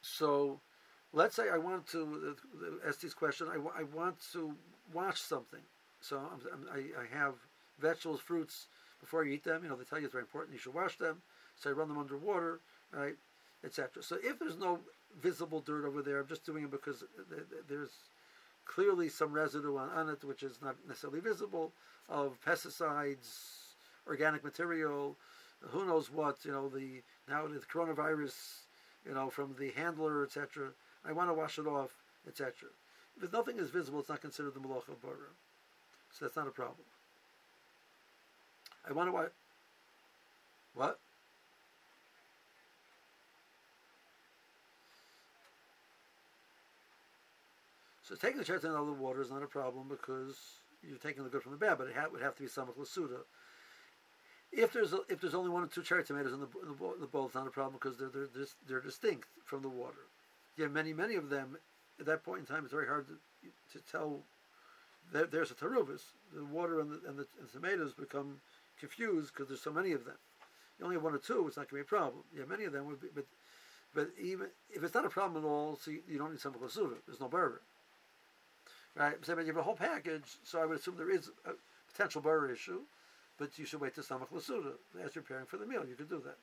So let's say I want to uh, ask this question. I, I want to wash something. So I'm, i I have vegetables, fruits before you eat them. You know they tell you it's very important. You should wash them. So I run them under water, right? etc. So if there's no visible dirt over there, I'm just doing it because there's clearly some residue on, on it which is not necessarily visible of pesticides, organic material, who knows what, you know, the now the coronavirus, you know, from the handler, etc. I want to wash it off, etc. If nothing is visible, it's not considered the malacha of. So that's not a problem. I want to what? What? So taking the chariot out of the water is not a problem because you're taking the good from the bad, but it would have to be samach lasuda. If there's a, if there's only one or two cherry tomatoes in the, in the, bowl, the bowl, it's not a problem because they're they're, dis, they're distinct from the water. You have many many of them. At that point in time, it's very hard to, to tell. There, there's a taruvis. The water and the, and the, and tomatoes become confused because there's so many of them. You only have one or two, it's not going to be a problem. Yeah, many of them would be, but but even if it's not a problem at all, so you, you don't need some lasuda. There's no borer. Right? So you have a whole package, so I would assume there is a potential borer issue but you should wait to Samach Lasuda. As you're preparing for the meal, you could do that.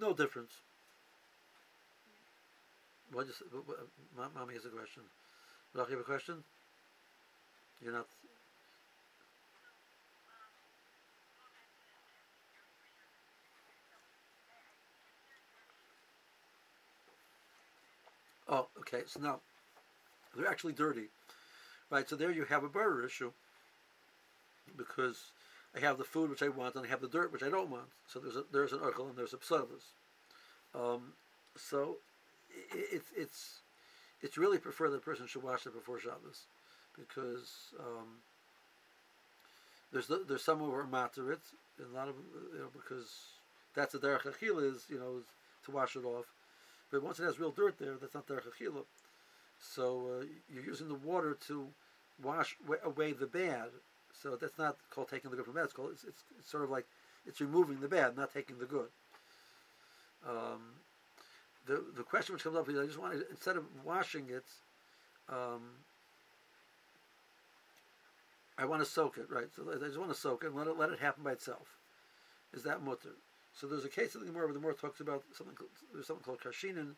No difference. What is, mommy has a question. Rach, you have a question? You're not Oh, okay. So now they're actually dirty, right? So there you have a borer issue because I have the food which I want and I have the dirt which I don't want. So there's a, there's an oichel and there's a psalus. Um, so it, it's it's it's really preferred that a person should wash it before Shabbos because um, there's the, there's some who are matter it, a lot of you know because that's the derech achil is you know to wash it off. But once it has real dirt there, that's not derech achila. So uh, you're using the water to wash away the bad. So that's not called taking the good from bad. It's called it's, it's, it's sort of like it's removing the bad, not taking the good. Um, the the question which comes up is I just want to, instead of washing it, um, I want to soak it, right? So I just want to soak it and let it let it happen by itself. Is that mutter? So there's a case in the Gemara where the Gemara talks about something. There's something called kashinin,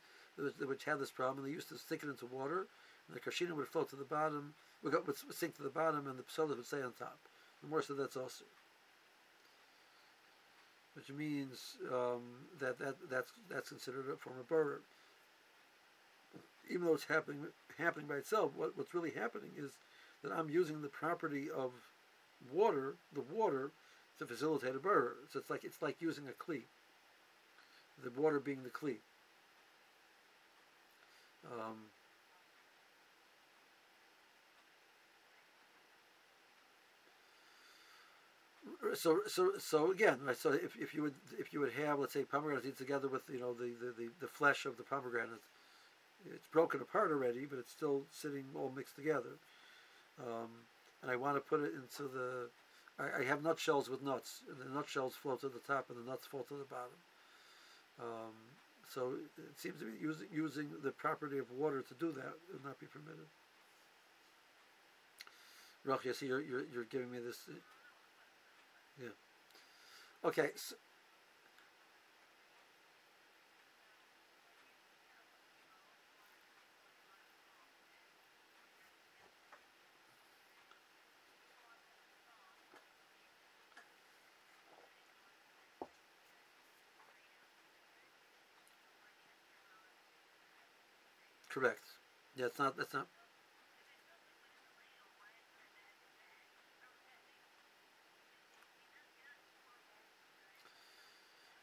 which had this problem. And they used to stick it into water, and the kashinin would float to the bottom, would, sink to the bottom, and the psolis would stay on top. The Gemara said that's also, which means um, that, that that's that's considered a form of burr. Even though it's happening happening by itself, what, what's really happening is that I'm using the property of water, the water, to facilitate a burr. So it's like it's like using a kli. The water being the kli. Um, so so so again, right? So if, if you would if you would have let's say pomegranate together with you know the, the, the, the flesh of the pomegranate, it's broken apart already, but it's still sitting all mixed together. Um, and I want to put it into the I, I have nutshells with nuts, and the nutshells float to the top, and the nuts fall to the bottom. Um, so it seems to be using using the property of water to do that would not be permitted. Rach, I see you're, you're, you're giving me this. Yeah. Okay. So, Correct. Yeah, it's not. That's not.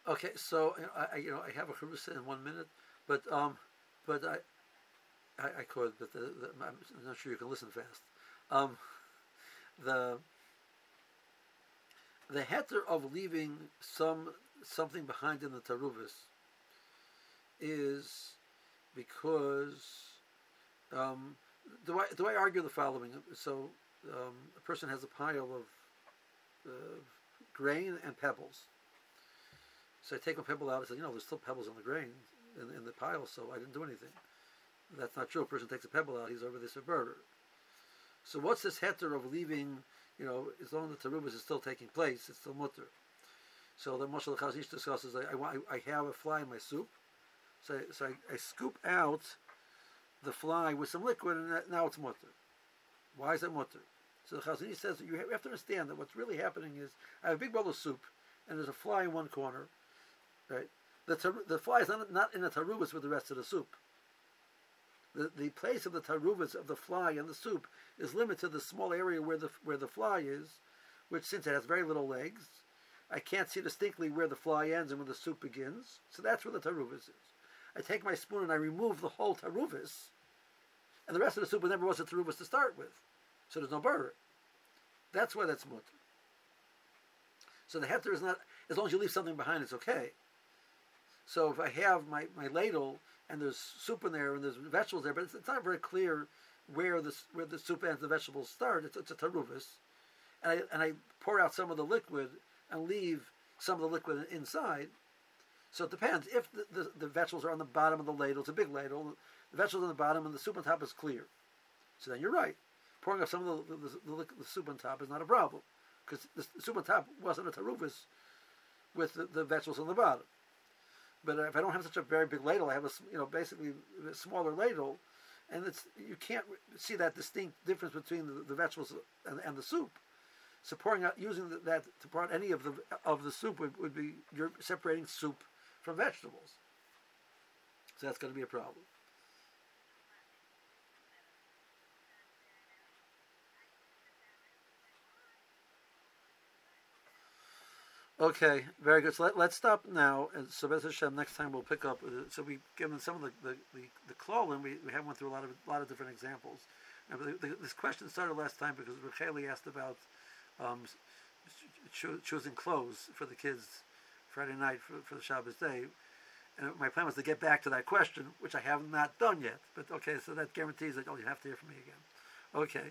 Okay, so I, you know I have a charusa in one minute, but um, but I, I, I could, but the, the, I'm not sure you can listen fast. Um, the the heter of leaving some something behind in the taruvis is because um, do I do I argue the following? So um, a person has a pile of uh, grain and pebbles, So I take a pebble out. I said, you know, there's still pebbles on the grain in, in the pile, so I didn't do anything. That's not true. A person takes a pebble out, he's over this murder. So what's this heter of leaving? You know, as long as the terubas is still taking place, it's still mutter. So the Chazon Ish discusses, I, I, I have a fly in my soup, so, so I, I scoop out the fly with some liquid, and that, now it's mutter. Why is it mutter? So the Chazon Ish says you have to understand that what's really happening is I have a big bowl of soup, and there's a fly in one corner, right? The, tar- the fly is not, not in the tarubas with the rest of the soup. The, the place of the tarubas of the fly in the soup is limited to the small area where the where the fly is, which since it has very little legs, I can't see distinctly where the fly ends and where the soup begins. So that's where the tarubas is. I take my spoon and I remove the whole taruvas, and the rest of the soup never was a taruvas to start with, so there's no borer. That's why that's mutter. So the heter is not as long as you leave something behind, it's okay. So if I have my, my ladle and there's soup in there and there's vegetables there, but it's, it's not very clear where the where the soup ends, the vegetables start. It's, it's a taruvis, and I and I pour out some of the liquid and leave some of the liquid inside. So it depends. If the, the, the vegetables are on the bottom of the ladle, it's a big ladle. The vegetables on the bottom and the soup on top is clear. So then you're right. Pouring out some of the, the, the, soup on top is not a problem because the, soup on top wasn't a taruvis with the, vegetables on the bottom. But if I don't have such a very big ladle, I have a you know basically a smaller ladle, and it's you can't see that distinct difference between the, the vegetables and, and, the soup. So pouring out using that to pour any of the of the soup would, would be you're separating soup from vegetables. So that's going to be a problem. Okay, very good. So let, us stop now. And so, Hashem, next time we'll pick up. Uh, so we've given some of the the the, the. We, we have went through a lot of lot of different examples. And the, the, this question started last time because Racheli asked about um, cho- choosing clothes for the kids Friday night for, for the Shabbos day. And my plan was to get back to that question, which I have not done yet. But okay, so that guarantees that oh, you have to hear from me again. Okay.